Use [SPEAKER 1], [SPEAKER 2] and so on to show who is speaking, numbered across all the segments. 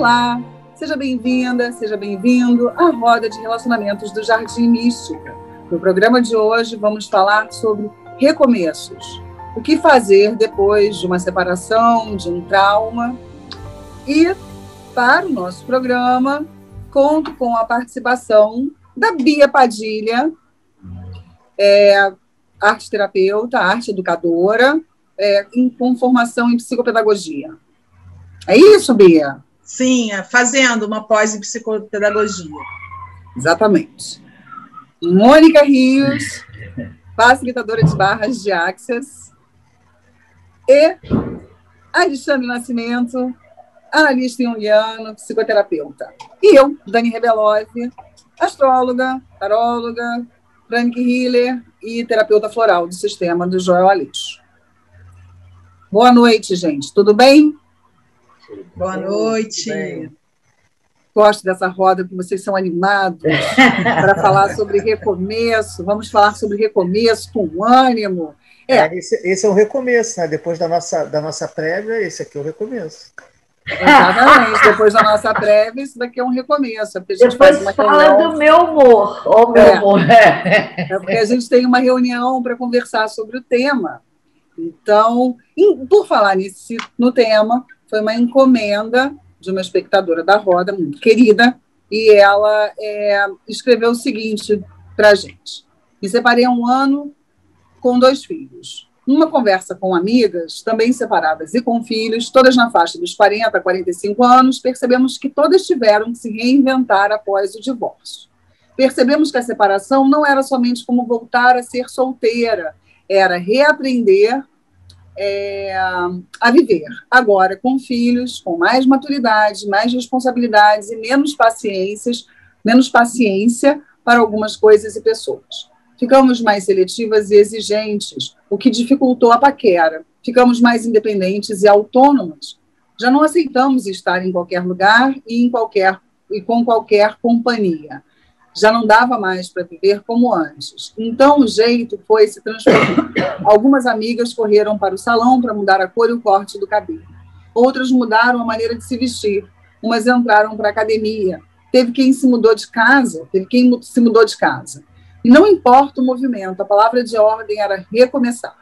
[SPEAKER 1] Olá, seja bem-vinda, seja bem-vindo à roda de relacionamentos do Jardim Mística. No programa de hoje vamos falar sobre recomeços. O que fazer depois de uma separação, de um trauma. E para o nosso programa, conto com a participação da Bia Padilha, é, arte terapeuta, arte educadora, é, com formação em psicopedagogia. É isso, Bia?
[SPEAKER 2] Sim, é, fazendo uma pós em psicopedagogia.
[SPEAKER 1] Exatamente. Mônica Rios, facilitadora de barras de Access. E Alexandre Nascimento, analista junguiano, psicoterapeuta. E eu, Dani Rebelose, astróloga, taróloga, pranic healer e terapeuta floral do sistema do Joel Aleixo. Boa noite, gente. Tudo bem?
[SPEAKER 2] Boa noite.
[SPEAKER 1] Gosto dessa roda, porque vocês são animados para falar sobre recomeço. Vamos falar sobre recomeço com ânimo.
[SPEAKER 3] É, é esse, esse, é o recomeço, né? Depois da nossa, da nossa prévia, esse aqui é o recomeço.
[SPEAKER 1] Exatamente. Depois da nossa prévia, isso daqui é um recomeço.
[SPEAKER 4] É Depois fala reunião... do meu humor. Oh, meu
[SPEAKER 1] é.
[SPEAKER 4] humor.
[SPEAKER 1] É porque a gente tem uma reunião para conversar sobre o tema. Então, por falar nesse, no tema, foi uma encomenda de uma espectadora da Roda, muito querida, e ela é, escreveu o seguinte para a gente. Me separei um ano com dois filhos. Numa conversa com amigas, também separadas e com filhos, todas na faixa dos 40 a 45 anos, percebemos que todas tiveram que se reinventar após o divórcio. Percebemos que a separação não era somente como voltar a ser solteira, era reaprender é, a viver agora com filhos, com mais maturidade, mais responsabilidades e menos paciências, menos paciência para algumas coisas e pessoas. Ficamos mais seletivas e exigentes, o que dificultou a paquera. Ficamos mais independentes e autônomas. Já não aceitamos estar em qualquer lugar e em qualquer e com qualquer companhia já não dava mais para viver como antes. Então o jeito foi se transformar. Algumas amigas correram para o salão para mudar a cor e o corte do cabelo. Outras mudaram a maneira de se vestir. Umas entraram para a academia. Teve quem se mudou de casa, teve quem se mudou de casa. E não importa o movimento, a palavra de ordem era recomeçar.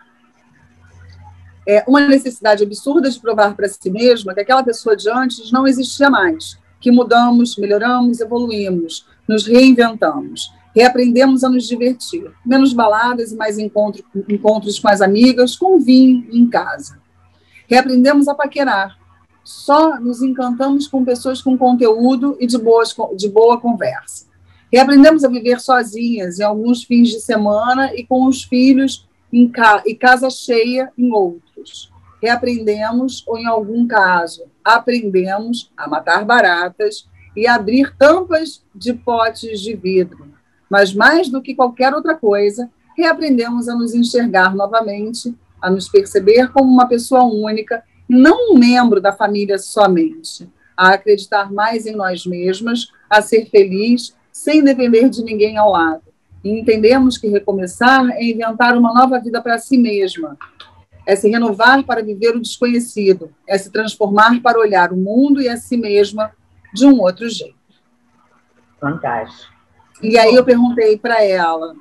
[SPEAKER 1] É uma necessidade absurda de provar para si mesma que aquela pessoa de antes não existia mais, que mudamos, melhoramos, evoluímos, nos reinventamos, reaprendemos a nos divertir. Menos baladas e mais encontro, encontros com as amigas, com vinho em casa. Reaprendemos a paquerar. Só nos encantamos com pessoas com conteúdo e de, boas, de boa conversa. Reaprendemos a viver sozinhas em alguns fins de semana e com os filhos em ca e casa cheia em outros. Reaprendemos, ou em algum caso, aprendemos a matar baratas e abrir tampas de potes de vidro. Mas mais do que qualquer outra coisa, reaprendemos a nos enxergar novamente, a nos perceber como uma pessoa única, não um membro da família somente, a acreditar mais em nós mesmas, a ser feliz sem depender de ninguém ao lado. E entendemos que recomeçar é inventar uma nova vida para si mesma, é se renovar para viver o desconhecido, é se transformar para olhar o mundo e a si mesma de um outro jeito.
[SPEAKER 4] Fantástico.
[SPEAKER 1] E aí eu perguntei para ela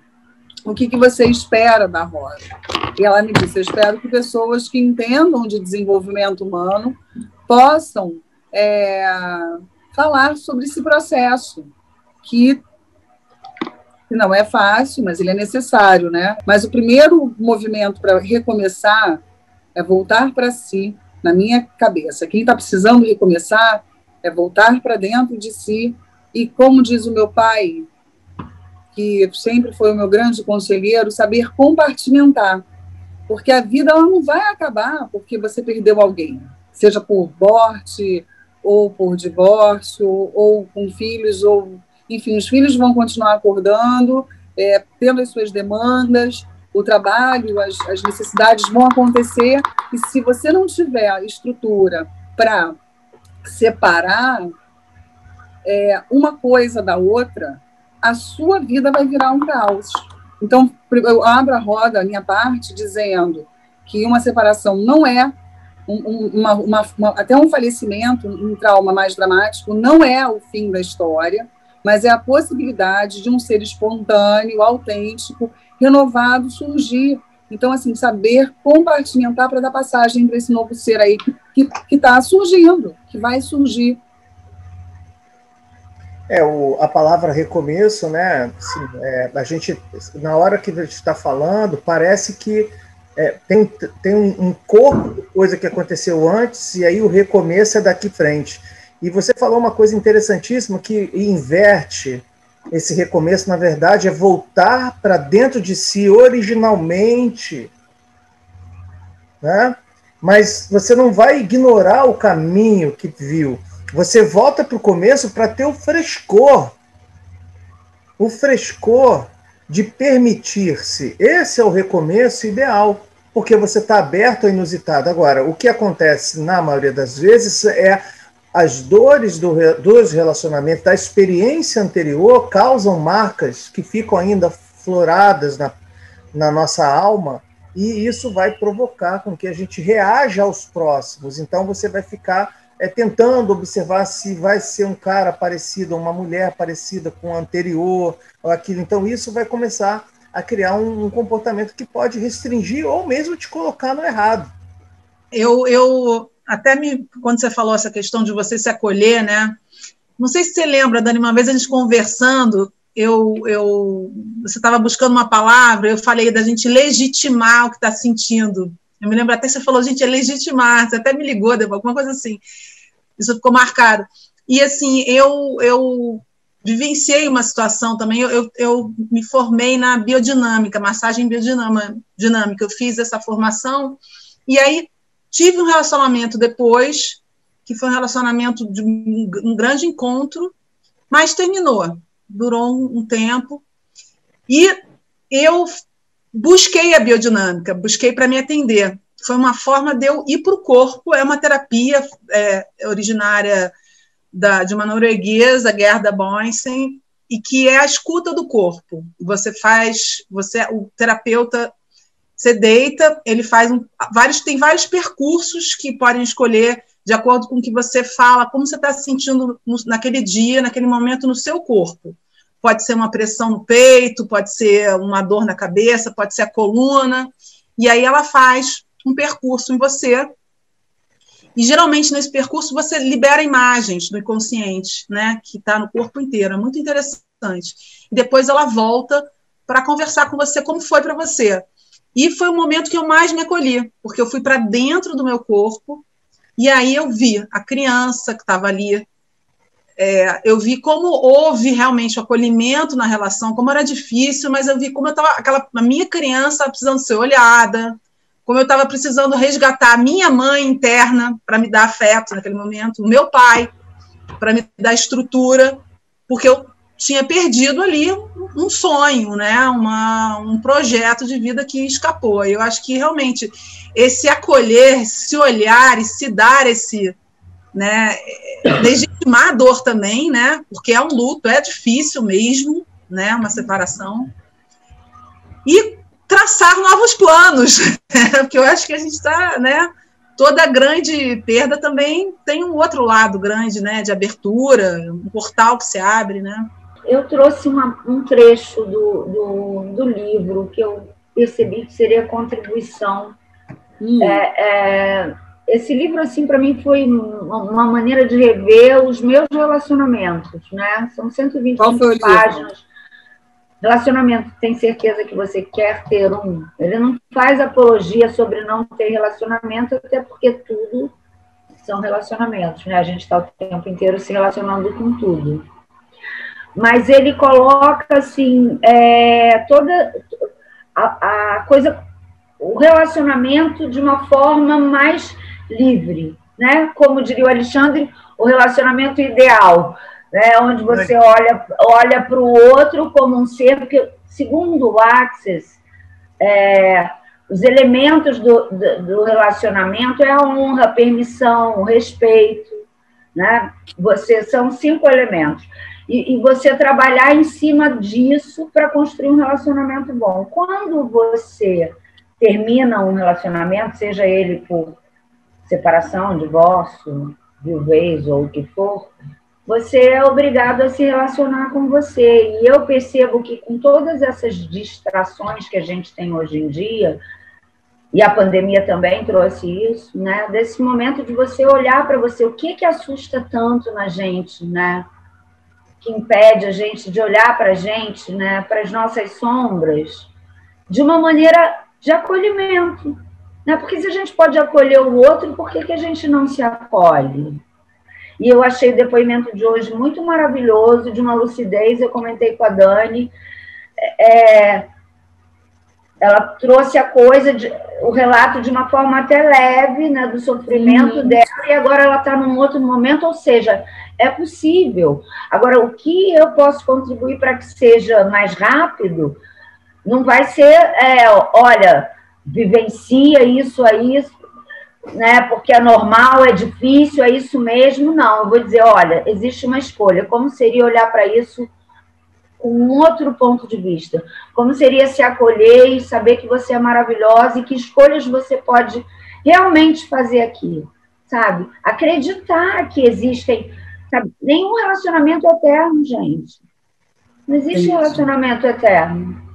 [SPEAKER 1] o que, que você espera da roda. E ela me disse: eu espero que pessoas que entendam de desenvolvimento humano possam é, falar sobre esse processo, que, que não é fácil, mas ele é necessário, né? Mas o primeiro movimento para recomeçar é voltar para si, na minha cabeça. Quem está precisando recomeçar é voltar para dentro de si. E, como diz o meu pai, que sempre foi o meu grande conselheiro, saber compartimentar, porque a vida ela não vai acabar porque você perdeu alguém, seja por morte ou por divórcio ou com filhos ou enfim, os filhos vão continuar acordando, é, tendo as suas demandas, o trabalho, as, as necessidades vão acontecer. E se você não tiver estrutura para separar é, uma coisa da outra, a sua vida vai virar um caos. Então, eu abro a roda, a minha parte, dizendo que uma separação não é um, uma, uma, uma, até um falecimento, um trauma mais dramático, não é o fim da história, mas é a possibilidade de um ser espontâneo, autêntico, renovado surgir. Então, assim, saber compartimentar para dar passagem para esse novo ser aí que está surgindo, que vai surgir.
[SPEAKER 3] É, o, a palavra recomeço, né? Assim, é, a gente, na hora que a gente está falando, parece que é, tem, tem um, um corpo de coisa que aconteceu antes e aí o recomeço é daqui frente. E você falou uma coisa interessantíssima que inverte esse recomeço, na verdade, é voltar para dentro de si originalmente. Né? Mas você não vai ignorar o caminho que viu. Você volta para o começo para ter o frescor. O frescor de permitir-se. Esse é o recomeço ideal, porque você está aberto ao inusitado. Agora, o que acontece na maioria das vezes é as dores do, dos relacionamentos, da experiência anterior, causam marcas que ficam ainda floradas na, na nossa alma, e isso vai provocar com que a gente reaja aos próximos. Então, você vai ficar é, tentando observar se vai ser um cara parecido, uma mulher parecida com o anterior, ou aquilo. Então, isso vai começar a criar um, um comportamento que pode restringir ou mesmo te colocar no errado.
[SPEAKER 2] Eu, eu até me, quando você falou essa questão de você se acolher, né? Não sei se você lembra, Dani, uma vez a gente conversando, eu, eu você estava buscando uma palavra, eu falei da gente legitimar o que está sentindo. Eu me lembro até que você falou, gente, é legitimar, você até me ligou, alguma coisa assim. Isso ficou marcado. E assim, eu, eu vivenciei uma situação também, eu, eu, eu me formei na biodinâmica, massagem biodinâmica, eu fiz essa formação, e aí tive um relacionamento depois, que foi um relacionamento de um, grande encontro, mas terminou, durou um, tempo, e eu busquei a biodinâmica, busquei para me atender. Foi uma forma de eu ir para o corpo, é uma terapia é, originária da, de uma norueguesa, Gerda Boysen, e que é a escuta do corpo. Você faz, você, o terapeuta, você deita, ele faz um, vários, tem vários percursos que podem escolher de acordo com o que você fala, como você está se sentindo no, naquele dia, naquele momento no seu corpo pode ser uma pressão no peito, pode ser uma dor na cabeça, pode ser a coluna, e aí ela faz um percurso em você. E geralmente nesse percurso você libera imagens do inconsciente, né, que está no corpo inteiro, é muito interessante. E depois ela volta para conversar com você como foi para você. E foi o momento que eu mais me acolhi, porque eu fui para dentro do meu corpo e aí eu vi a criança que estava ali é, eu vi como houve realmente o acolhimento na relação, como era difícil, mas eu vi como eu estava, aquela a minha criança precisando ser olhada, como eu estava precisando resgatar a minha mãe interna para me dar afeto naquele momento, o meu pai para me dar estrutura, porque eu tinha perdido ali um sonho, né, Uma, um projeto de vida que escapou. Eu acho que realmente esse acolher, se olhar e se dar esse né, legitimar a dor também, né, porque é um luto, é difícil mesmo, né, uma separação, e traçar novos planos, porque eu acho que a gente está, né, toda grande perda também tem um outro lado grande, né, de abertura, um portal que se abre, né.
[SPEAKER 4] Eu trouxe uma, um trecho do, do, do, livro que eu percebi que seria contribuição. Hum. É, é, esse livro, assim, para mim foi uma maneira de rever os meus relacionamentos, né? São 120 páginas. Relacionamento, tem certeza que você quer ter um. Ele não faz apologia sobre não ter relacionamento, até porque tudo são relacionamentos, né? A gente está o tempo inteiro se relacionando com tudo. Mas ele coloca, assim, é, toda a, a coisa, o relacionamento de uma forma mais livre, né? Como diria o Alexandre, o relacionamento ideal, né? Onde você olha olha para o outro como um ser que, segundo o Axis, é, os elementos do, do, do, relacionamento é a honra, a permissão, o respeito, né? Você são cinco elementos. E, e você trabalhar em cima disso para construir um relacionamento bom. Quando você termina um relacionamento, seja ele por separação, divórcio, viuvez ou o que for, você é obrigado a se relacionar com você. E eu percebo que com todas essas distrações que a gente tem hoje em dia, e a pandemia também trouxe isso, né? Desse momento de você olhar para você, o que que assusta tanto na gente, né? Que impede a gente de olhar para a gente, né? Para as nossas sombras, de uma maneira de acolhimento, né? Porque se a gente pode acolher o outro, por que, que a gente não se acolhe? E eu achei o depoimento de hoje muito maravilhoso, de uma lucidez. Eu comentei com a Dani. É, ela trouxe a coisa, de, o relato de uma forma até leve, né, do sofrimento dela, e agora ela está num outro momento, ou seja, é possível. Agora, o que eu posso contribuir para que seja mais rápido, não vai ser, é, olha, vivencia isso aí, né, porque é normal, é difícil, é isso mesmo. Não, eu vou dizer, olha, existe uma escolha. Como seria olhar para isso com um outro ponto de vista? Como seria se acolher e saber que você é maravilhosa e que escolhas você pode realmente fazer aqui, sabe? Acreditar que existem. Sabe? Nenhum relacionamento é eterno, gente. Não existe relacionamento eterno.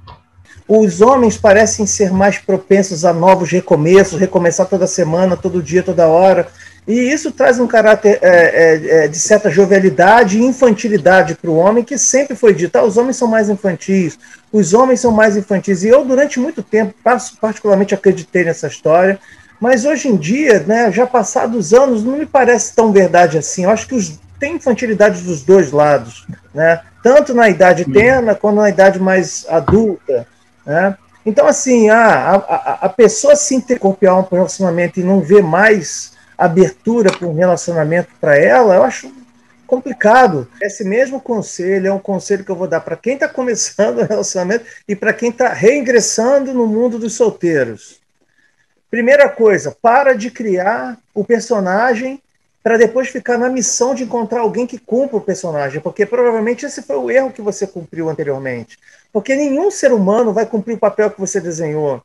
[SPEAKER 3] Os homens parecem ser mais propensos a novos recomeços, recomeçar toda semana, todo dia, toda hora. E isso traz um caráter é, é, é de certa jovialidade e infantilidade para o homem, que sempre foi dito: ah, os homens são mais infantis, os homens são mais infantis. E eu, durante muito tempo, particularmente acreditei nessa história, mas hoje em dia, né, já passados anos, não me parece tão verdade assim. Eu acho que os, tem infantilidade dos dois lados, né? tanto na idade terna quanto na idade mais adulta. Né? Então, assim, a, a, a pessoa se intercorporar um relacionamento e não ver mais abertura para um relacionamento para ela, eu acho complicado. Esse mesmo conselho é um conselho que eu vou dar para quem está começando o relacionamento e para quem está reingressando no mundo dos solteiros. Primeira coisa, para de criar o personagem para depois ficar na missão de encontrar alguém que cumpra o personagem, porque provavelmente esse foi o erro que você cumpriu anteriormente. Porque nenhum ser humano vai cumprir o papel que você desenhou.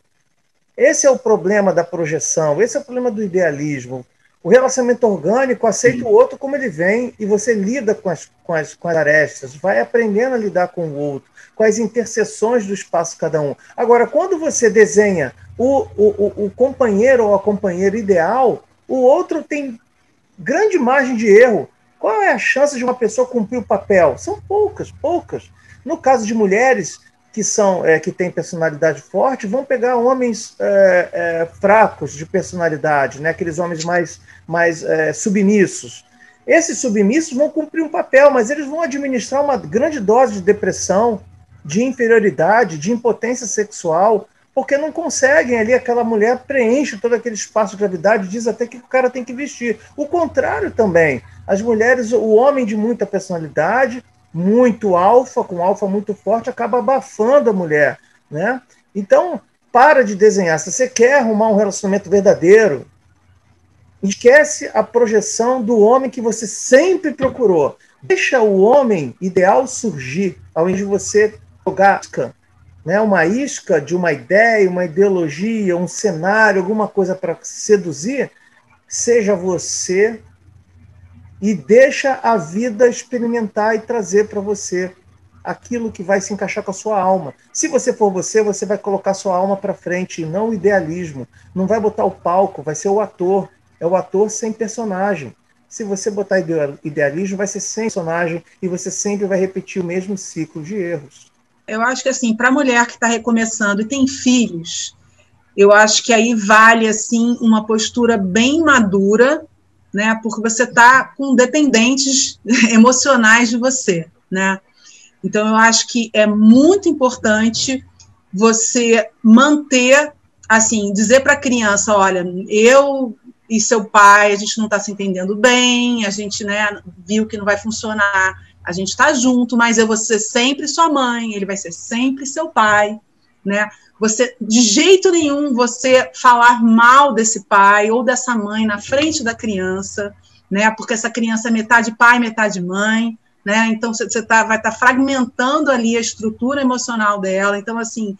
[SPEAKER 3] Esse é o problema da projeção, esse é o problema do idealismo. O relacionamento orgânico aceita o outro como ele vem e você lida com as, com as, com as arestas, vai aprendendo a lidar com o outro, com as interseções do espaço cada um. Agora, quando você desenha o, o, o companheiro ou a companheira ideal, o outro tem grande margem de erro. Qual é a chance de uma pessoa cumprir o papel? São poucas, poucas. No caso de mulheres que são é, que têm personalidade forte, vão pegar homens é, é, fracos de personalidade, né? aqueles homens mais, mais é, submissos. Esses submissos vão cumprir um papel, mas eles vão administrar uma grande dose de depressão, de inferioridade, de impotência sexual, porque não conseguem ali, aquela mulher preenche todo aquele espaço de gravidade, diz até que o cara tem que vestir. O contrário também. As mulheres, o homem de muita personalidade, muito alfa, com alfa muito forte, acaba abafando a mulher, né? Então, para de desenhar. Se você quer arrumar um relacionamento verdadeiro, esquece a projeção do homem que você sempre procurou. Deixa o homem ideal surgir, ao invés de você jogar né, uma isca de uma ideia, uma ideologia, um cenário, alguma coisa para seduzir, seja você e deixa a vida experimentar e trazer para você aquilo que vai se encaixar com a sua alma. Se você for você, você vai colocar sua alma para frente e não o idealismo. Não vai botar o palco, vai ser o ator. É o ator sem personagem. Se você botar idealismo, vai ser sem personagem e você sempre vai repetir o mesmo ciclo de erros
[SPEAKER 2] eu acho que assim, para a mulher que está recomeçando e tem filhos, eu acho que aí vale assim uma postura bem madura, né? Porque você está com dependentes emocionais de você, né? Então eu acho que é muito importante você manter assim, dizer para a criança, olha, eu e seu pai, a gente não está se entendendo bem, a gente né, viu que não vai funcionar a gente está junto, mas eu vou ser sempre sua mãe, ele vai ser sempre seu pai, né? Você, de jeito nenhum, você falar mal desse pai ou dessa mãe na frente da criança, né? Porque essa criança é metade pai, metade mãe, né? Então você, tá, vai estar tá fragmentando ali a estrutura emocional dela. Então, assim,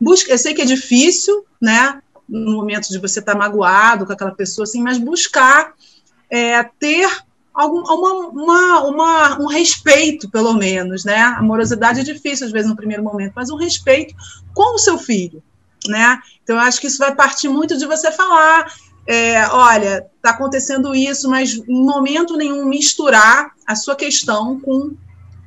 [SPEAKER 2] busca, eu sei que é difícil, né? no momento de você estar tá magoado com aquela pessoa, assim, mas buscar é, ter algum, uma, uma, uma, um respeito, pelo menos, né? Amorosidade é difícil, às vezes, no primeiro momento, mas um respeito com o seu filho, né? Então, eu acho que isso vai partir muito de você falar, é, olha, está acontecendo isso, mas em momento nenhum misturar a sua questão com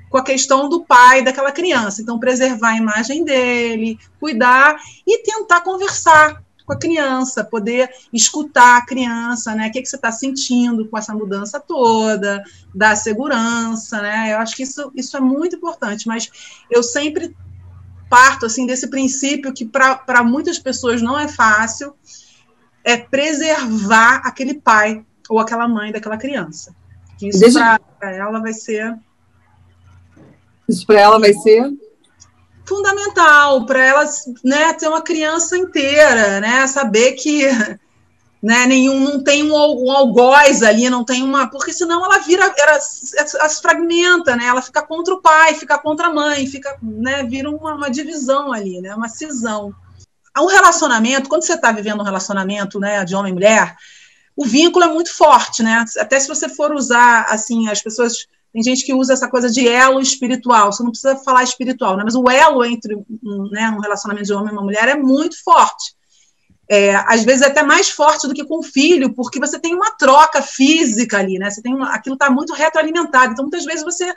[SPEAKER 2] com a questão do pai daquela criança. Então, preservar a imagem dele, cuidar e tentar conversar com a criança, poder escutar a criança, né? O que, que você está sentindo com essa mudança toda, dar segurança, né? Eu acho que isso, isso é muito importante, mas eu sempre parto assim desse princípio que para muitas pessoas não é fácil, é preservar aquele pai ou aquela mãe daquela criança. Que isso para ela vai ser.
[SPEAKER 1] Isso para ela vai ser
[SPEAKER 2] fundamental para elas né, ter uma criança inteira, né, saber que né, nenhum não tem um, um algoz ali, não tem uma, porque senão ela vira, ela, ela se fragmenta, né, ela fica contra o pai, fica contra a mãe, fica, né, vira uma, uma divisão ali, né, uma cisão. Um relacionamento, quando você está vivendo um relacionamento, né, de homem e mulher, o vínculo é muito forte, né, até se você for usar, assim, as pessoas tem gente que usa essa coisa de elo espiritual. Você não precisa falar espiritual, né? mas o elo entre um, né, um relacionamento de homem e uma mulher é muito forte. É, às vezes é até mais forte do que com o filho, porque você tem uma troca física ali, né? Você tem uma, aquilo está muito retroalimentado. Então, muitas vezes você.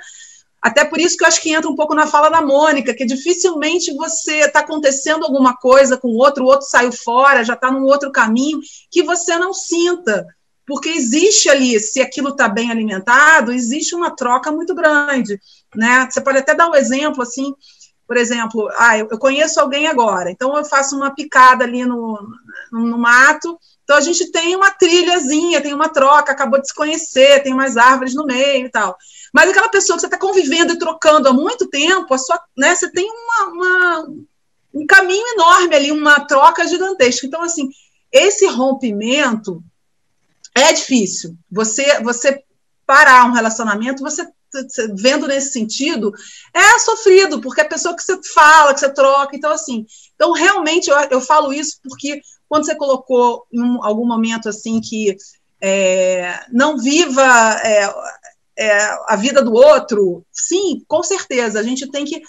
[SPEAKER 2] Até por isso que eu acho que entra um pouco na fala da Mônica, que dificilmente você está acontecendo alguma coisa com o outro, o outro saiu fora, já está num outro caminho, que você não sinta porque existe ali, se aquilo está bem alimentado, existe uma troca muito grande, né? Você pode até dar um exemplo assim, por exemplo, ah, eu conheço alguém agora, então eu faço uma picada ali no, no mato, então a gente tem uma trilhazinha, tem uma troca, acabou de se conhecer, tem mais árvores no meio e tal. Mas aquela pessoa que você está convivendo e trocando há muito tempo, a sua, né, você tem uma, uma, um caminho enorme ali, uma troca gigantesca. Então, assim, esse rompimento é difícil. Você, você parar um relacionamento, você vendo nesse sentido, é sofrido, porque a pessoa que você fala, que você troca, então assim, então realmente eu, eu falo isso porque quando você colocou em um, algum momento assim que é, não viva é, é, a vida do outro, sim, com certeza, a gente tem que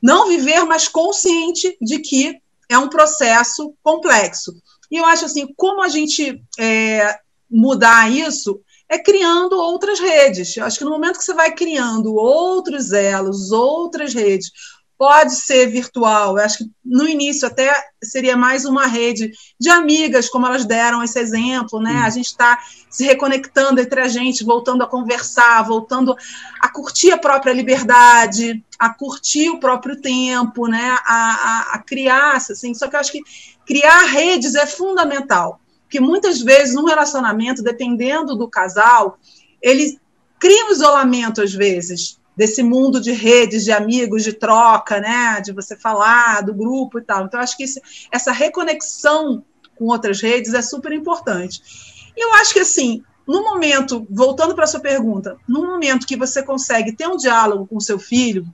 [SPEAKER 2] não viver, mas consciente de que é um processo complexo. E eu acho assim, como a gente é, mudar isso é criando outras redes. Eu acho que no momento que você vai criando outros elos, outras redes, pode ser virtual. Eu acho que no início até seria mais uma rede de amigas, como elas deram esse exemplo, né? A gente está se reconectando entre a gente, voltando a conversar, voltando a curtir a própria liberdade, a curtir o próprio tempo, né? A, a, a criar, assim. Só que eu acho que criar redes é fundamental que muitas vezes num relacionamento, dependendo do casal, ele cria um isolamento às vezes desse mundo de redes, de amigos, de troca, né, de você falar do grupo e tal. Então acho que esse, essa reconexão com outras redes é super importante. E eu acho que assim, no momento, voltando para a sua pergunta, no momento que você consegue ter um diálogo com seu filho,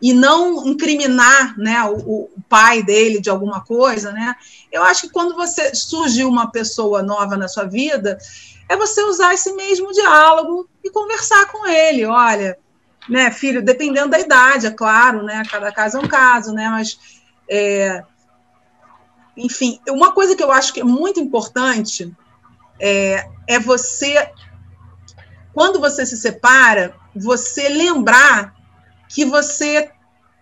[SPEAKER 2] e não incriminar né, o, o, pai dele de alguma coisa, né? Eu acho que quando você surgiu uma pessoa nova na sua vida, é você usar esse mesmo diálogo e conversar com ele. Olha, né, filho, dependendo da idade, é claro, né? Cada caso é um caso, né? Mas é, enfim, uma coisa que eu acho que é muito importante é, é você, quando você se separa, você lembrar que você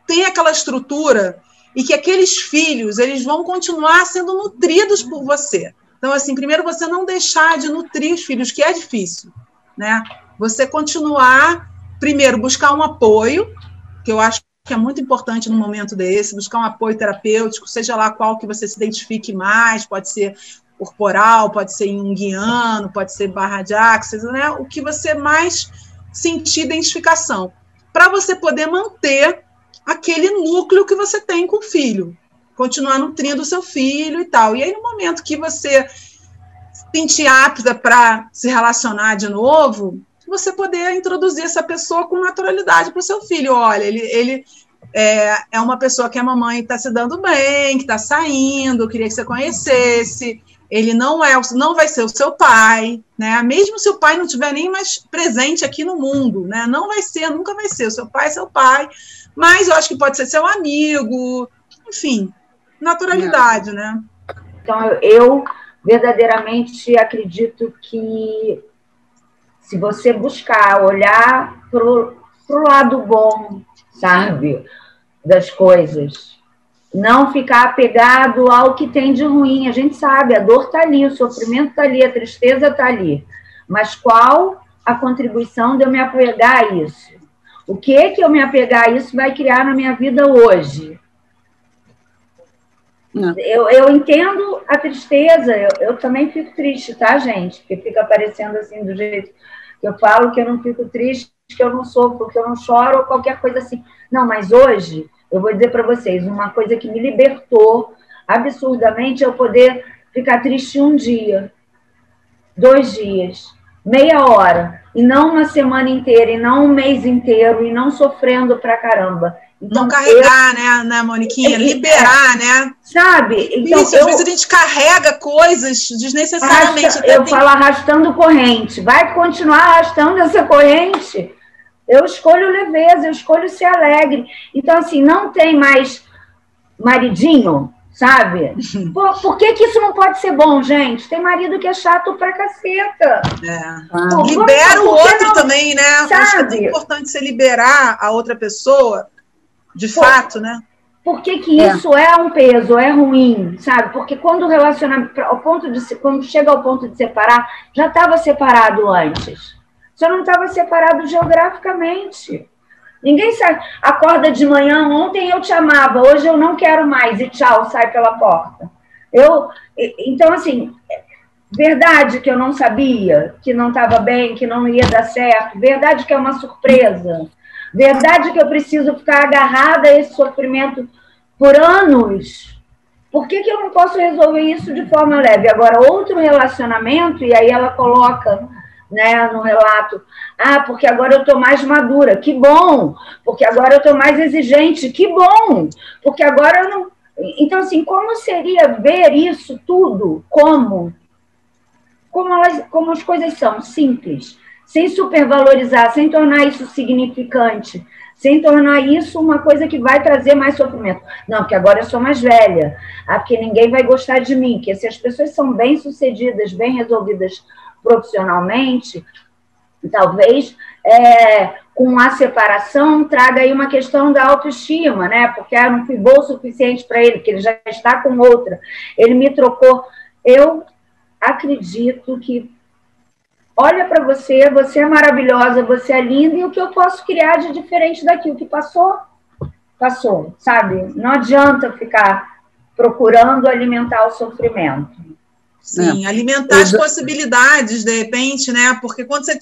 [SPEAKER 2] tem aquela estrutura e que aqueles filhos eles vão continuar sendo nutridos por você. Então, assim, primeiro você não deixar de nutrir os filhos, que é difícil, né? Você continuar, primeiro, buscar um apoio, que eu acho que é muito importante no momento desse, buscar um apoio terapêutico, seja lá qual que você se identifique mais, pode ser corporal, pode ser junguiano, pode ser barra de axis, né? O que você mais sentir identificação para você poder manter aquele núcleo que você tem com o filho, continuar nutrindo o seu filho e tal. E aí, no momento que você se sentir apta para se relacionar de novo, você poder introduzir essa pessoa com naturalidade para o seu filho. Olha, ele, ele é, é uma pessoa que a mamãe está se dando bem, que está saindo, queria que você conhecesse. Ele não é, não vai ser o seu pai, né? Mesmo se o pai não estiver nem mais presente aqui no mundo, né? Não vai ser, nunca vai ser. O seu pai é seu pai, mas eu acho que pode ser seu amigo, enfim, naturalidade, né?
[SPEAKER 4] Então eu verdadeiramente acredito que se você buscar olhar para o lado bom, sabe, das coisas, não ficar apegado ao que tem de ruim. A gente sabe, a dor está ali, o sofrimento está ali, a tristeza está ali. Mas qual a contribuição de eu me apegar a isso? O que que eu me apegar a isso vai criar na minha vida hoje? Eu, eu entendo a tristeza, eu, eu também fico triste, tá, gente? Porque fica aparecendo assim do jeito que eu falo que eu não fico triste, que eu não sofro, que eu não choro, ou qualquer coisa assim. Não, mas hoje, eu vou dizer para vocês, uma coisa que me libertou absurdamente é eu poder ficar triste um dia, dois dias, meia hora, e não uma semana inteira, e não um mês inteiro, e não sofrendo pra caramba.
[SPEAKER 2] Então, não carregar, eu, né, né, Moniquinha? Liberar, é, né?
[SPEAKER 4] Sabe?
[SPEAKER 2] Então, Isso, eu, às vezes a gente carrega coisas desnecessariamente.
[SPEAKER 4] Arrasta, eu tem... falo arrastando corrente. Vai continuar arrastando essa corrente? Eu escolho leveza, eu escolho ser alegre. Então, assim, não tem mais maridinho, sabe? Por, por que, que isso não pode ser bom, gente? Tem marido que é chato pra caceta.
[SPEAKER 2] É. Pô, Libera o outro não, também, né? Sabe? Acho que é importante você liberar a outra pessoa de Pô, fato, né?
[SPEAKER 4] Por que, que é. isso é um peso, é ruim, sabe? Porque quando o relacionamento, ao ponto de quando chega ao ponto de separar, já estava separado antes. Você não estava separado geograficamente. Ninguém sai, acorda de manhã, ontem eu te amava, hoje eu não quero mais, e tchau, sai pela porta. Eu, então, assim, verdade que eu não sabia, que não estava bem, que não ia dar certo, verdade que é uma surpresa. Verdade que eu preciso ficar agarrada a esse sofrimento por anos. Por que, que eu não posso resolver isso de forma leve? Agora, outro relacionamento, e aí ela coloca né, no relato, ah, porque agora eu estou mais madura, que bom, porque agora eu estou mais exigente, que bom, porque agora eu não. Então, assim, como seria ver isso tudo? Como? Como, elas, como as coisas são, simples. Sem supervalorizar, sem tornar isso significante, sem tornar isso uma coisa que vai trazer mais sofrimento. Não, porque agora eu sou mais velha, ah, porque ninguém vai gostar de mim, que se as pessoas são bem sucedidas, bem resolvidas profissionalmente, talvez é, com a separação traga aí uma questão da autoestima, né? Porque eu não fui boa o suficiente para ele, porque ele já está com outra, ele me trocou. Eu acredito que olha para você, você é maravilhosa, você é linda, e o que eu posso criar de diferente daquilo que passou, passou, sabe? Não adianta ficar procurando alimentar o sofrimento.
[SPEAKER 2] Sim, é. alimentar as possibilidades, de repente, né? Porque quando você.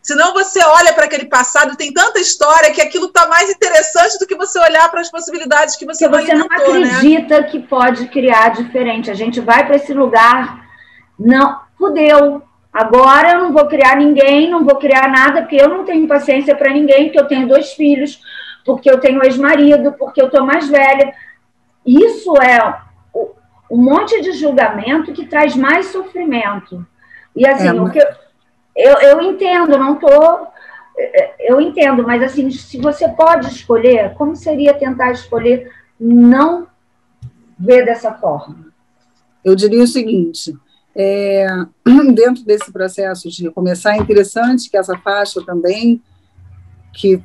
[SPEAKER 2] Senão você olha para aquele passado, tem tanta história que aquilo está mais interessante do que você olhar para as possibilidades que você
[SPEAKER 4] Porque você não né? acredita né? que pode criar diferente. A gente vai para esse lugar, não, fudeu, Agora eu não vou criar ninguém, não vou criar nada, porque eu não tenho paciência para ninguém, porque eu tenho dois filhos, porque eu tenho ex-marido, porque eu estou mais velha. Isso é um monte de julgamento que traz mais sofrimento. E assim, é, o que eu, eu, eu entendo, não estou. Eu entendo, mas assim, se você pode escolher, como seria tentar escolher não ver dessa forma?
[SPEAKER 1] Eu diria o seguinte: é, dentro desse processo de recomeçar, é interessante que essa faixa também, que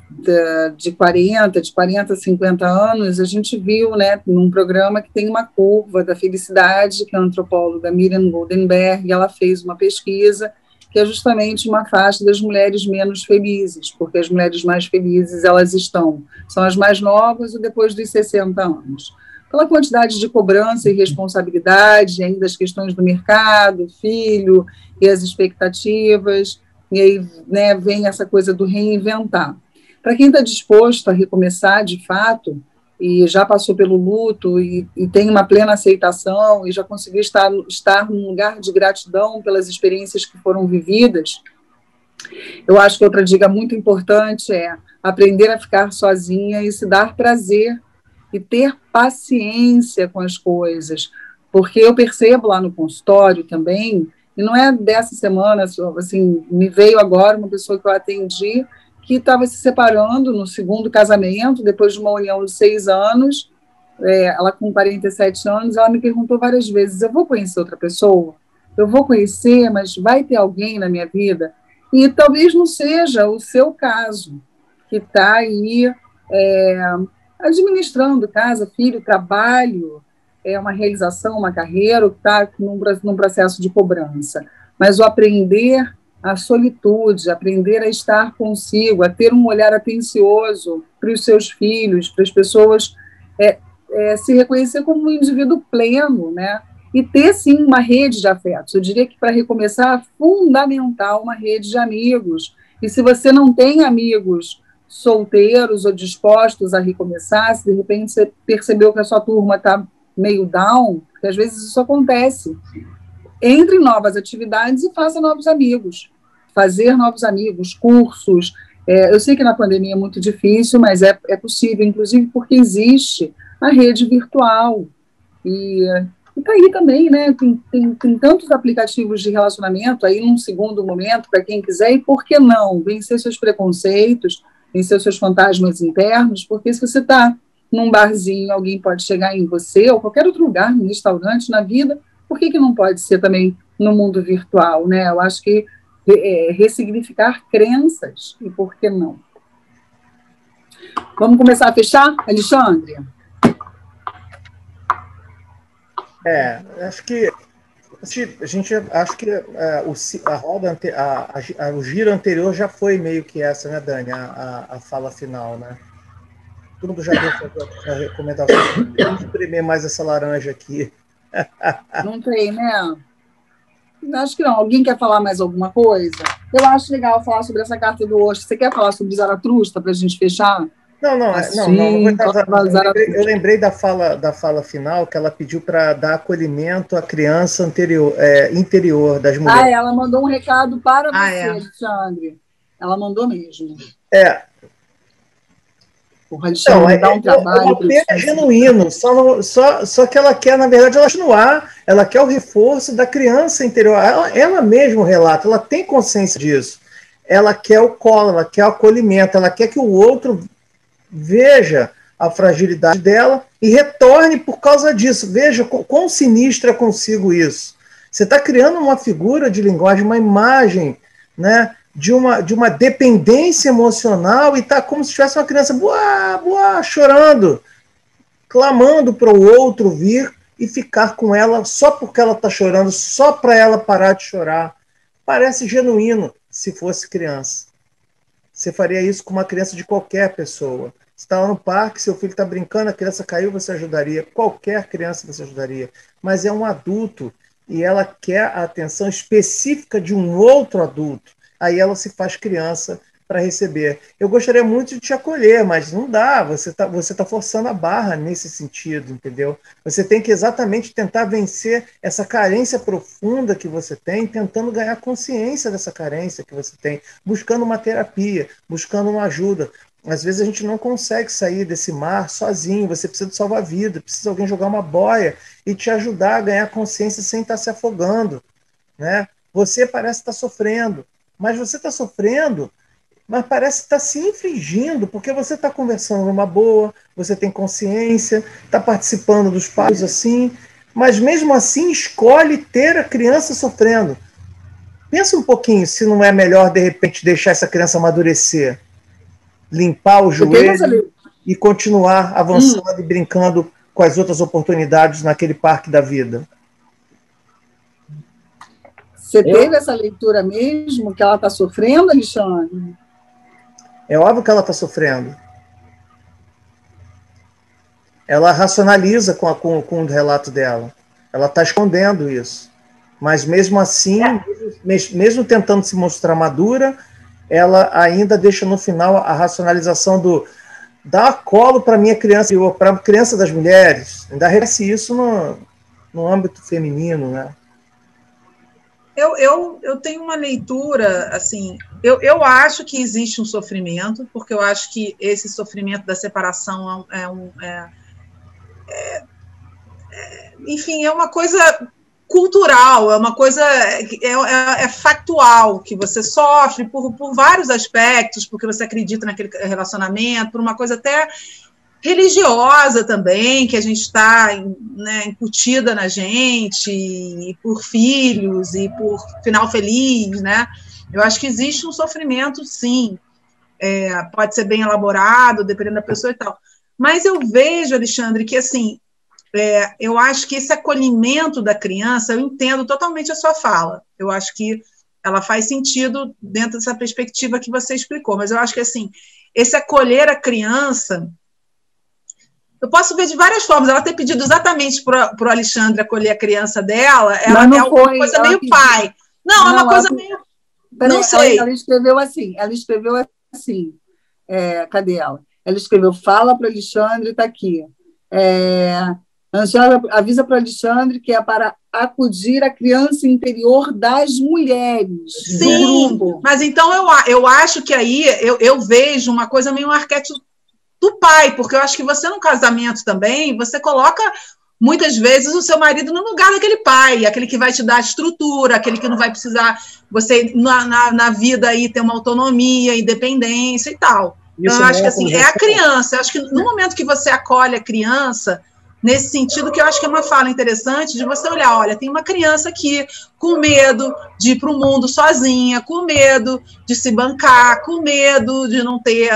[SPEAKER 1] de 40, de 40 a 50 anos, a gente viu né, num programa que tem uma curva da felicidade, que a antropóloga Miriam Goldenberg, ela fez uma pesquisa que é justamente uma faixa das mulheres menos felizes, porque as mulheres mais felizes elas estão, são as mais novas ou depois dos 60 anos. Pela quantidade de cobrança e responsabilidade, ainda as questões do mercado, filho e as expectativas, e aí né, vem essa coisa do reinventar. Para quem está disposto a recomeçar de fato, e já passou pelo luto e, e, tem uma plena aceitação e já conseguiu estar, estar num lugar de gratidão pelas experiências que foram vividas, Eu acho que outra dica muito importante é aprender a ficar sozinha e se dar prazer e ter paciência com as coisas, porque eu percebo lá no consultório também, e não é dessa semana, assim, me veio agora uma pessoa que eu atendi que estava se separando no segundo casamento, depois de uma união de seis anos, é, ela com 47 anos, ela me perguntou várias vezes, eu vou conhecer outra pessoa? Eu vou conhecer, mas vai ter alguém na minha vida? E talvez não seja o seu caso, que está aí é, administrando casa, filho, trabalho, é uma realização, uma carreira, que está num, num processo de cobrança. Mas o aprender a solitude, aprender a estar consigo, a ter um olhar atencioso para os seus filhos, para as pessoas, é, é, se reconhecer como um indivíduo pleno, né? E ter, sim, uma rede de afetos. Eu diria que, para recomeçar, é fundamental uma rede de amigos. E se você não tem amigos solteiros ou dispostos a recomeçar, se de repente você percebeu que a sua turma está meio down, porque às vezes isso acontece, entre em novas atividades e faça novos amigos. Fazer novos amigos, cursos. É, eu sei que na pandemia é muito difícil, mas é, é possível, inclusive porque existe a rede virtual. E está aí também, né? Tem, tem, tem, tantos aplicativos de relacionamento aí num segundo momento para quem quiser, e por que não vencer seus preconceitos, vencer seus fantasmas internos, porque se você está num barzinho, alguém pode chegar em você, ou qualquer outro lugar, no restaurante, na vida, por que, que não pode ser também no mundo virtual, né? Eu acho que é, ressignificar crenças, e por que não? Vamos começar a fechar, Alexandre?
[SPEAKER 3] É, acho que a gente acho que é, o, a roda a, a, o giro anterior já foi meio que essa, né, Dani? A, a, a fala final, né? Todo mundo já deu a recomendação. Vamos espremer mais essa laranja aqui.
[SPEAKER 1] Não tem, né? Acho que não. Alguém quer falar mais alguma coisa? Eu acho legal falar sobre essa carta do Osho. Você quer falar sobre Zaratrusta para a gente fechar?
[SPEAKER 3] Não, não, assim, não, não, não vou eu, lembrei, eu lembrei da fala, da fala final que ela pediu para dar acolhimento à criança anterior, é, interior das mulheres.
[SPEAKER 1] Ah, ela mandou um recado para ah, você, é. Alexandre. Ela mandou mesmo.
[SPEAKER 3] É. O então, é, dá um é, trabalho. É um apelo genuíno, só, só, só que ela quer, na verdade, ela continuar, ela quer o reforço da criança interior. Ela, ela mesma relata, ela tem consciência disso. Ela quer o colo, ela quer o acolhimento, ela quer que o outro veja a fragilidade dela e retorne por causa disso. Veja quão sinistra consigo isso. Você está criando uma figura de linguagem, uma imagem, né? De uma, de uma dependência emocional e está como se tivesse uma criança boa, boa, chorando, clamando para o outro vir e ficar com ela só porque ela está chorando, só para ela parar de chorar. Parece genuíno se fosse criança. Você faria isso com uma criança de qualquer pessoa está lá no parque, seu filho está brincando, a criança caiu, você ajudaria. Qualquer criança você ajudaria. Mas é um adulto e ela quer a atenção específica de um outro adulto. Aí ela se faz criança para receber. Eu gostaria muito de te acolher, mas não dá. Você está você tá forçando a barra nesse sentido, entendeu? Você tem que exatamente tentar vencer essa carência profunda que você tem, tentando ganhar consciência dessa carência que você tem, buscando uma terapia, buscando uma ajuda. Às vezes a gente não consegue sair desse mar sozinho, você precisa de salva-vida, precisa alguém jogar uma boia e te ajudar a ganhar consciência sem estar se afogando. Né? Você parece estar sofrendo, mas você está sofrendo, mas parece estar se infringindo, porque você está conversando numa boa, você tem consciência, está participando dos pais assim, mas mesmo assim escolhe ter a criança sofrendo. Pensa um pouquinho se não é melhor, de repente, deixar essa criança amadurecer limpar o joelho e continuar avançando hum. e brincando com as outras oportunidades naquele parque da vida.
[SPEAKER 1] Você Eu... teve essa leitura mesmo que ela está sofrendo, Alexandre?
[SPEAKER 3] É óbvio que ela está sofrendo. Ela racionaliza com, a, com, com o relato dela. Ela está escondendo isso. Mas mesmo assim, é. mesmo, mesmo tentando se mostrar madura, ela ainda deixa no final a racionalização do dar colo para minha criança, para a criança das mulheres. Ainda reconhece isso no, no âmbito feminino, né?
[SPEAKER 2] Eu, eu, eu tenho uma leitura, assim, eu, eu acho que existe um sofrimento, porque eu acho que esse sofrimento da separação é um. É, é, é, enfim, é uma coisa cultural, é uma coisa é, é, é, factual, que você sofre por, por vários aspectos, porque você acredita naquele relacionamento, por uma coisa até religiosa também, que a gente está né, incutida na gente, por filhos, e por final feliz, né? Eu acho que existe um sofrimento, sim. É, pode ser bem elaborado, dependendo da pessoa e tal. Mas eu vejo, Alexandre, que assim, é, eu acho que esse acolhimento da criança, eu entendo totalmente a sua fala. Eu acho que ela faz sentido dentro dessa perspectiva que você explicou, mas eu acho que assim, esse acolher a criança, eu posso ver de várias formas. Ela ter pedido exatamente para o Alexandre acolher a criança dela, ela é uma coisa meio pediu. pai. Não, não, é uma coisa ela... meio.
[SPEAKER 1] Peraí, não sei. Ela, escreveu assim, ela escreveu assim. É, cadê ela? Ela escreveu: fala para Alexandre, está aqui. É, Angela avisa para Alexandre que é para acudir a criança interior das mulheres.
[SPEAKER 2] Sim, mas então eu, eu acho que aí eu, eu vejo uma coisa meio arquétipo do pai, porque eu acho que você no casamento também, você coloca muitas vezes o seu marido no lugar daquele pai, aquele que vai te dar estrutura, aquele que não vai precisar você na, na, na vida aí ter uma autonomia, independência e tal. Então, eu acho que assim, é a criança. Eu acho que no momento que você acolhe a criança, nesse sentido que eu acho que é uma fala interessante de você olhar, olha, tem uma criança aqui com medo de ir para o mundo sozinha, com medo de se bancar, com medo de não ter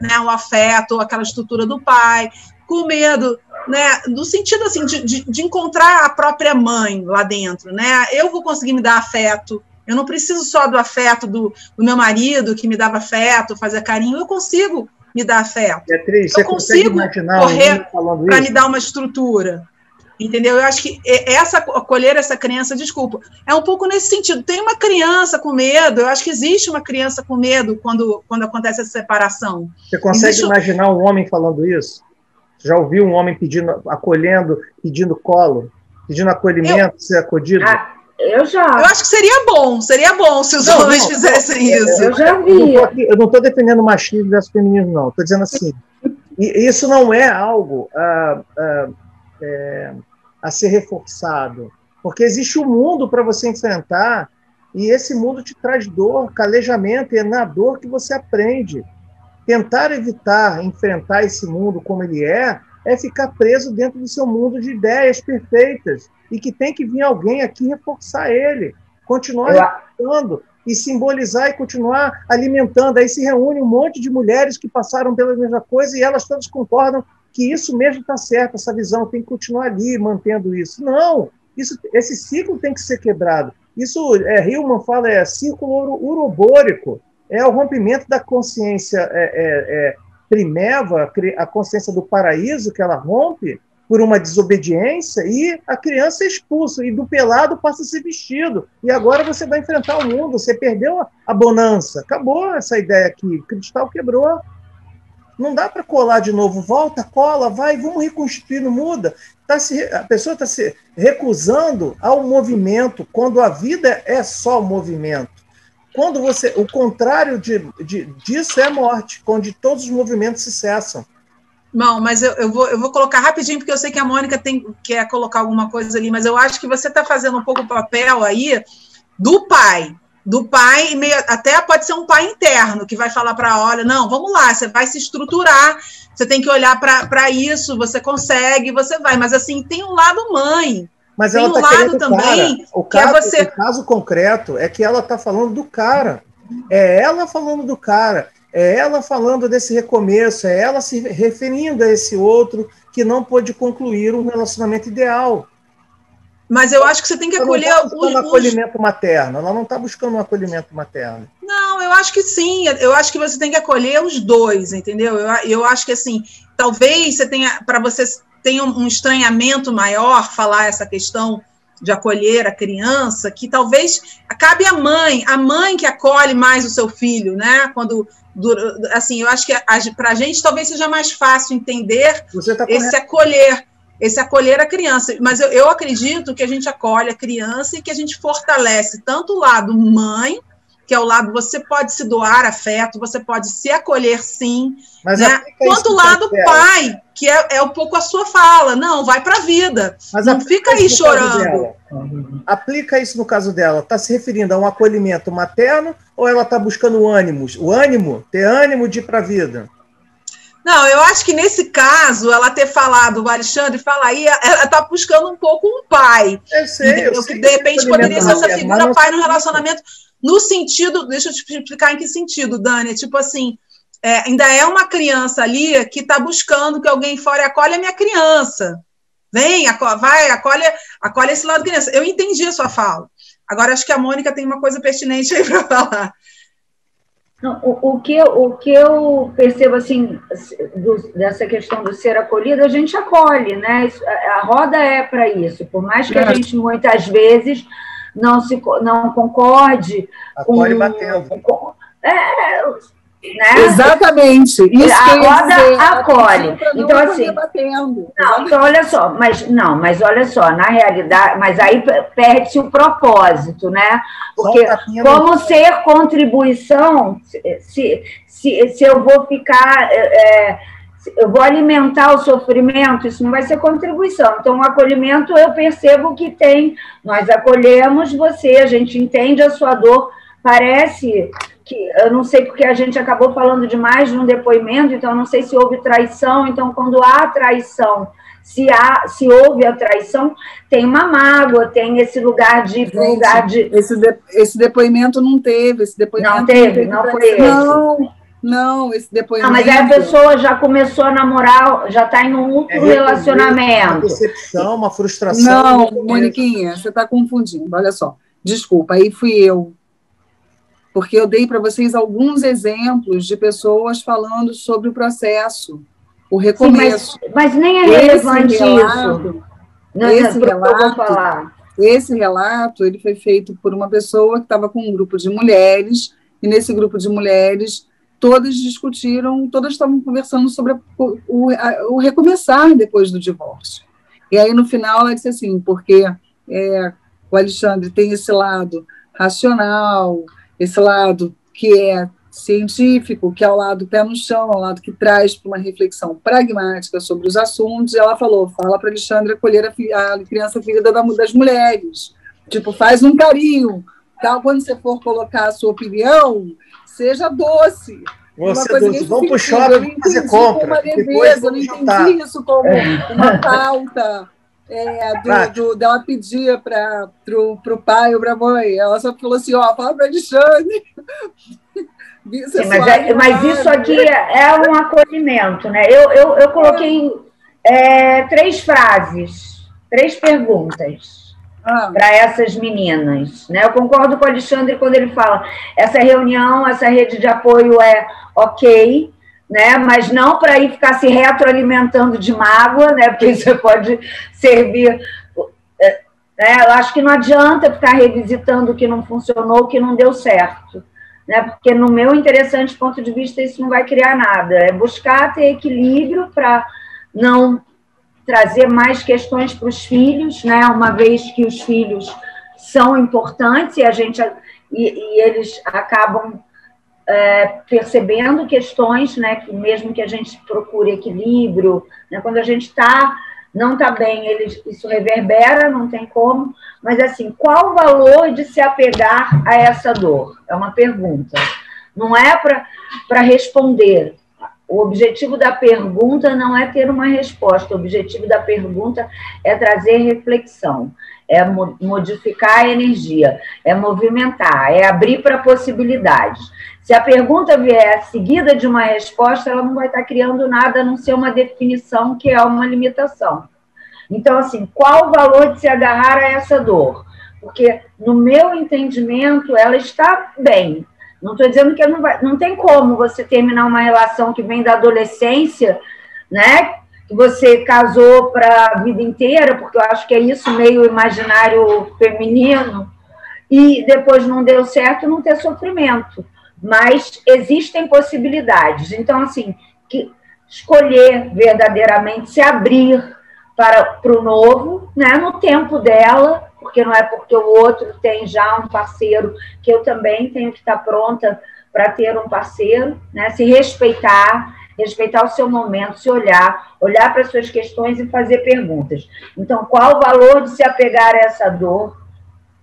[SPEAKER 2] né, o afeto, aquela estrutura do pai, com medo, né, no sentido assim de, de, de encontrar a própria mãe lá dentro, né? Eu vou conseguir me dar afeto, eu não preciso só do afeto do, do meu marido que me dava afeto, fazia carinho, eu consigo me dar afeto.
[SPEAKER 3] Beatriz,
[SPEAKER 2] eu consigo correr para me dar uma estrutura. Entendeu? Eu acho que essa acolher essa criança, desculpa, é um pouco nesse sentido. Tem uma criança com medo, eu acho que existe uma criança com medo quando, quando acontece essa separação.
[SPEAKER 3] Você consegue existe... imaginar um homem falando isso? Já ouviu um homem pedindo, acolhendo, pedindo colo, pedindo acolhimento, eu... ser acolhido? Ah,
[SPEAKER 4] eu já.
[SPEAKER 2] Eu acho que seria bom, seria bom se os não, homens não, fizessem não, isso.
[SPEAKER 4] Eu já vi.
[SPEAKER 3] Eu não estou defendendo o machismo versus feminismo, não. Estou dizendo assim, isso não é algo ah, ah, é, a ser reforçado, porque existe um mundo para você enfrentar e esse mundo te traz dor, calejamento, e é na dor que você aprende. Tentar evitar enfrentar esse mundo como ele é, é ficar preso dentro do seu mundo de ideias perfeitas e que tem que vir alguém aqui reforçar ele, continuar reforçando e simbolizar e continuar alimentando. Aí se reúne um monte de mulheres que passaram pela mesma coisa e elas todas concordam que isso mesmo está certo, essa visão tem que continuar ali mantendo isso. Não, isso, esse ciclo tem que ser quebrado. Isso, é, Hillman fala, é círculo urobórico, é o rompimento da consciência é, é, primeva, a consciência do paraíso que ela rompe, por uma desobediência e a criança é expulsa e do pelado passa a ser vestido. E agora você vai enfrentar o mundo, você perdeu a bonança. Acabou essa ideia aqui, o cristal quebrou. Não dá para colar de novo, volta, cola, vai, vamos reconstituir, não muda. Tá se, a pessoa está se recusando ao movimento, quando a vida é só movimento. Quando você, o contrário de, de, disso é a morte, quando todos os movimentos se cessam.
[SPEAKER 2] Não, mas eu, eu, vou, eu vou colocar rapidinho, porque eu sei que a Mônica tem, quer colocar alguma coisa ali, mas eu acho que você está fazendo um pouco o papel aí do pai. Do pai, meio, até pode ser um pai interno que vai falar para olha, não, vamos lá, você vai se estruturar, você tem que olhar para isso, você consegue, você vai. Mas assim, tem um lado mãe.
[SPEAKER 3] Mas tem ela um tá lado também. Cara. O, caso, que é você... o caso concreto é que ela está falando do cara. É ela falando do cara é ela falando desse recomeço, é ela se referindo a esse outro que não pôde concluir um relacionamento ideal.
[SPEAKER 2] Mas eu acho que você tem que ela acolher
[SPEAKER 3] não tá buscando os... acolhimento materno. Ela não está buscando um acolhimento materno.
[SPEAKER 2] Não, eu acho que sim. Eu acho que você tem que acolher os dois, entendeu? Eu, eu acho que assim, talvez você tenha, para você tenha um estranhamento maior falar essa questão de acolher a criança, que talvez cabe à mãe, a mãe que acolhe mais o seu filho, né? Quando assim, eu acho que para a gente talvez seja mais fácil entender
[SPEAKER 3] tá
[SPEAKER 2] esse acolher. esse acolher a criança. Mas eu, eu acredito que a gente acolhe a criança e que a gente fortalece tanto o lado mãe, que é o lado você pode se doar afeto, você pode se acolher sim, Mas né? quanto o lado pai, que é, é um pouco a sua fala, não, vai para a vida, Mas não fica aí chorando.
[SPEAKER 3] Aplica isso no caso dela, está se referindo a um acolhimento materno ou ela está buscando ânimos? O ânimo, ter ânimo de ir para a vida?
[SPEAKER 2] Não, eu acho que nesse caso, ela ter falado, o Alexandre fala aí, ela está buscando um pouco um pai.
[SPEAKER 3] Eu sei, eu
[SPEAKER 2] sei que de repente poderia ser essa figura pai no relacionamento, no sentido, deixa eu te explicar em que sentido, Dani, tipo assim, é, ainda é uma criança ali que está buscando que alguém fora acolhe a minha criança. Vem, vai, acolhe, acolhe esse lado criança. Eu entendi a sua fala. Agora acho que a Mônica tem uma coisa pertinente aí para falar.
[SPEAKER 4] Não, o, o, que, o que eu percebo assim do, dessa questão do ser acolhido, a gente acolhe, né? A roda é para isso. Por mais que a gente muitas vezes não se não concorde
[SPEAKER 3] acolhe com, batendo. Com,
[SPEAKER 4] é,
[SPEAKER 1] né? Exatamente. Isso
[SPEAKER 4] a roda dizer, acolhe. Então, assim. Não, então, olha só, mas não, mas olha só, na realidade, mas aí perde-se o propósito, né? Porque como ser contribuição, se, se, se eu vou ficar. É, eu vou alimentar o sofrimento, isso não vai ser contribuição. Então, o acolhimento, eu percebo que tem, nós acolhemos você, a gente entende a sua dor, parece que eu não sei porque a gente acabou falando demais num depoimento, então eu não sei se houve traição. Então, quando há traição, se há, se houve a traição, tem uma mágoa, tem esse lugar de gente, lugar de
[SPEAKER 1] esse, de, esse depoimento não teve, esse depoimento
[SPEAKER 4] não teve, não, não foi esse.
[SPEAKER 1] Não, não, esse depoimento. Não,
[SPEAKER 4] mas aí a pessoa já começou a namorar, já está em um outro é relacionamento. Uma
[SPEAKER 3] decepção, uma frustração.
[SPEAKER 1] Não, Moniquinha, você está confundindo. Olha só, desculpa, aí fui eu porque eu dei para vocês alguns exemplos de pessoas falando sobre o processo, o recomeço.
[SPEAKER 4] Sim, mas, mas, nem é relevante esse relato, isso.
[SPEAKER 1] Não, esse, relato, falar. esse relato ele foi feito por uma pessoa que estava com um grupo de mulheres, e nesse grupo de mulheres todas discutiram, todas estavam conversando sobre o, o, recomeçar depois do divórcio. E aí, no final, ela disse assim, porque é, o Alexandre tem esse lado racional, esse lado que é científico, que é o lado pé no chão, é o lado que traz para uma reflexão pragmática sobre os assuntos. Ela falou: fala para Alexandre acolher a, a criança filha das mulheres. Tipo, faz um carinho. Tal, quando você for colocar a sua opinião, seja doce.
[SPEAKER 3] Você doce. Vamos para o shopping fazer compra.
[SPEAKER 1] Uma leveza, eu não entendi isso como uma pauta é, do, do, dela pedia para o pai ou para a mãe. Ela só falou assim: ó, fala para Alexandre.
[SPEAKER 4] Sim, mas, é, mas isso aqui é, é um acolhimento, né? Eu, eu, eu coloquei é, três frases, três perguntas ah. para essas meninas. Né? Eu concordo com o Alexandre quando ele fala: essa reunião, essa rede de apoio é ok, né? Mas não para ir ficar se retroalimentando de mágoa, né? Porque isso pode servir. É, né? Eu acho que não adianta ficar revisitando o que não funcionou, o que não deu certo. Né? Porque, no meu interessante ponto de vista, isso não vai criar nada. É buscar ter equilíbrio para não trazer mais questões para os filhos, né? uma vez que os filhos são importantes e a gente e, e eles acabam é, percebendo questões, né, que mesmo que a gente procure equilíbrio, né, quando a gente está não está bem, ele, isso reverbera, não tem como, mas assim, qual o valor de se apegar a essa dor? É uma pergunta. Não é para responder. O objetivo da pergunta não é ter uma resposta, o objetivo da pergunta é trazer reflexão, é modificar a energia, é movimentar, é abrir para possibilidades. Se a pergunta vier seguida de uma resposta, ela não vai estar criando nada a não ser uma definição que é uma limitação. Então, assim, qual o valor de se agarrar a essa dor? Porque, no meu entendimento, ela está bem. Não estou dizendo que não, vai, não tem como você terminar uma relação que vem da adolescência, né? Que você casou para a vida inteira, porque eu acho que é isso meio imaginário feminino, e depois não deu certo, não ter sofrimento mas existem possibilidades. Então, assim, que escolher verdadeiramente, se abrir, para, para o novo, né, no tempo dela, porque não é porque o outro tem já um parceiro que eu também tenho que estar pronta para ter um parceiro, né, se respeitar, respeitar o seu momento, se olhar, olhar para as suas questões e fazer perguntas. Então, qual o valor de se apegar a essa dor?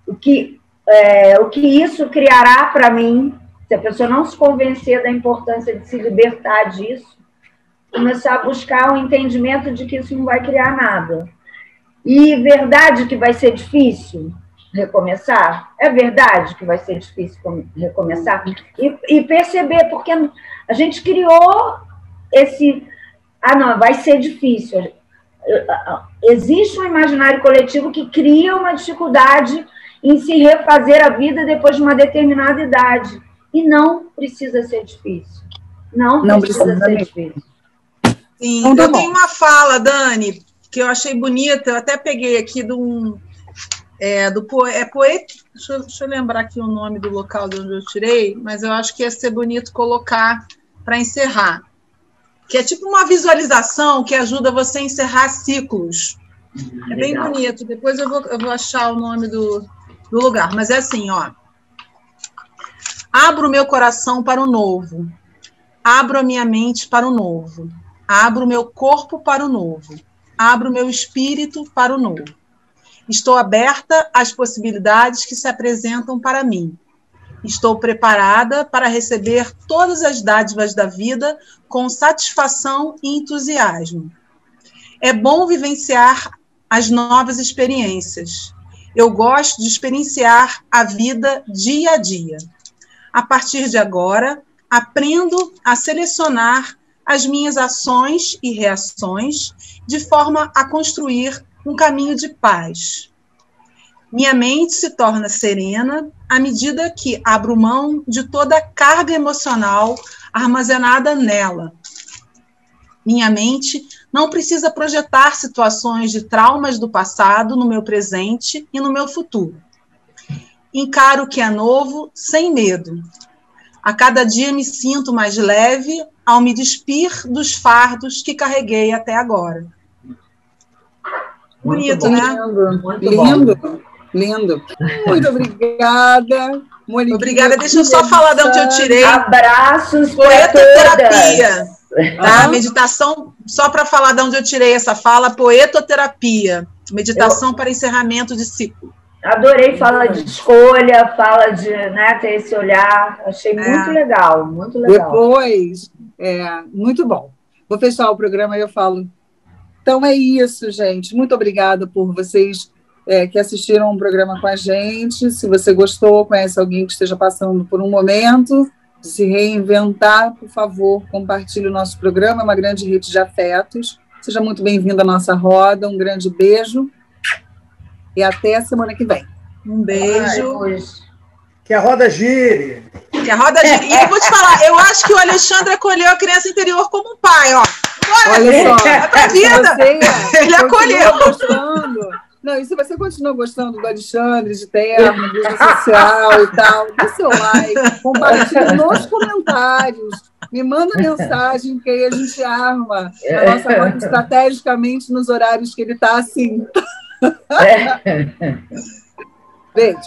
[SPEAKER 4] O que, é, o que isso criará para mim? Se a pessoa não se convencer da importância de se libertar disso, começar a buscar o um entendimento de que isso não vai criar nada. E verdade que vai ser difícil recomeçar? É verdade que vai ser difícil recomeçar? E, e perceber, porque a gente criou esse. Ah, não, vai ser difícil. Existe um imaginário coletivo que cria uma dificuldade em se refazer a vida depois de uma determinada idade. E não precisa ser difícil. Não, não precisa, precisa ser difícil.
[SPEAKER 2] Sim, então, tá eu bom. tenho uma fala, Dani, que eu achei bonita, eu até peguei aqui de um. É, do é poeta. Deixa, deixa, eu lembrar aqui o nome do local de onde eu tirei, mas eu acho que ia ser bonito colocar para encerrar que é tipo uma visualização que ajuda você a encerrar ciclos. É bem Legal. bonito. Depois eu vou, eu vou achar o nome do, do lugar. Mas é assim, ó. Abro o meu coração para o novo. Abro a minha mente para o novo. Abro o meu corpo para o novo. Abro meu espírito para o novo. Estou aberta às possibilidades que se apresentam para mim. Estou preparada para receber todas as dádivas da vida com satisfação e entusiasmo. É bom vivenciar as novas experiências. Eu gosto de experienciar a vida dia a dia. A partir de agora, aprendo a selecionar as minhas ações e reações de forma a construir um caminho de paz, minha mente se torna serena à medida que abro mão de toda a carga emocional armazenada nela. Minha mente não precisa projetar situações de traumas do passado no meu presente e no meu futuro. Encaro o que é novo sem medo. A cada dia me sinto mais leve ao me despir dos fardos que carreguei até agora. Bonito, né?
[SPEAKER 1] Lindo. Lindo. Lindo. Muito obrigada.
[SPEAKER 2] Monique, obrigada. Deixa eu só falar de onde eu tirei.
[SPEAKER 4] Abraços
[SPEAKER 2] Poetoterapia. Tá? Ah. Meditação, só para falar de onde eu tirei essa fala, poetoterapia. Meditação eu... para encerramento de ciclo.
[SPEAKER 4] Adorei fala de escolha, fala de né, ter esse olhar. Achei é. muito legal, muito legal.
[SPEAKER 1] Depois, é, muito bom. Vou fechar o programa e eu falo. Então é isso, gente. Muito obrigada por vocês é, que assistiram um programa com a gente. Se você gostou, conhece alguém que esteja passando por um momento de se reinventar, por favor, compartilhe o nosso programa, é uma grande rede de afetos. Seja muito bem-vindo à nossa roda, um grande beijo e até a semana que vem.
[SPEAKER 2] Um beijo. Ai,
[SPEAKER 3] que a roda gire.
[SPEAKER 2] Que a roda gire. E eu vou te falar, eu acho que o Alexandre acolheu a criança interior como um pai, ó.
[SPEAKER 1] Olha, Olha só.
[SPEAKER 2] É pra vida. Você, Ele acolheu.
[SPEAKER 1] Gostando, não, e se você continua gostando do Alexandre, de terno, vida social e tal, dê seu like, compartilhe nos comentários, me manda mensagem, que aí a gente arma a nossa conta estrategicamente nos horários que ele está assim. É. Beijo.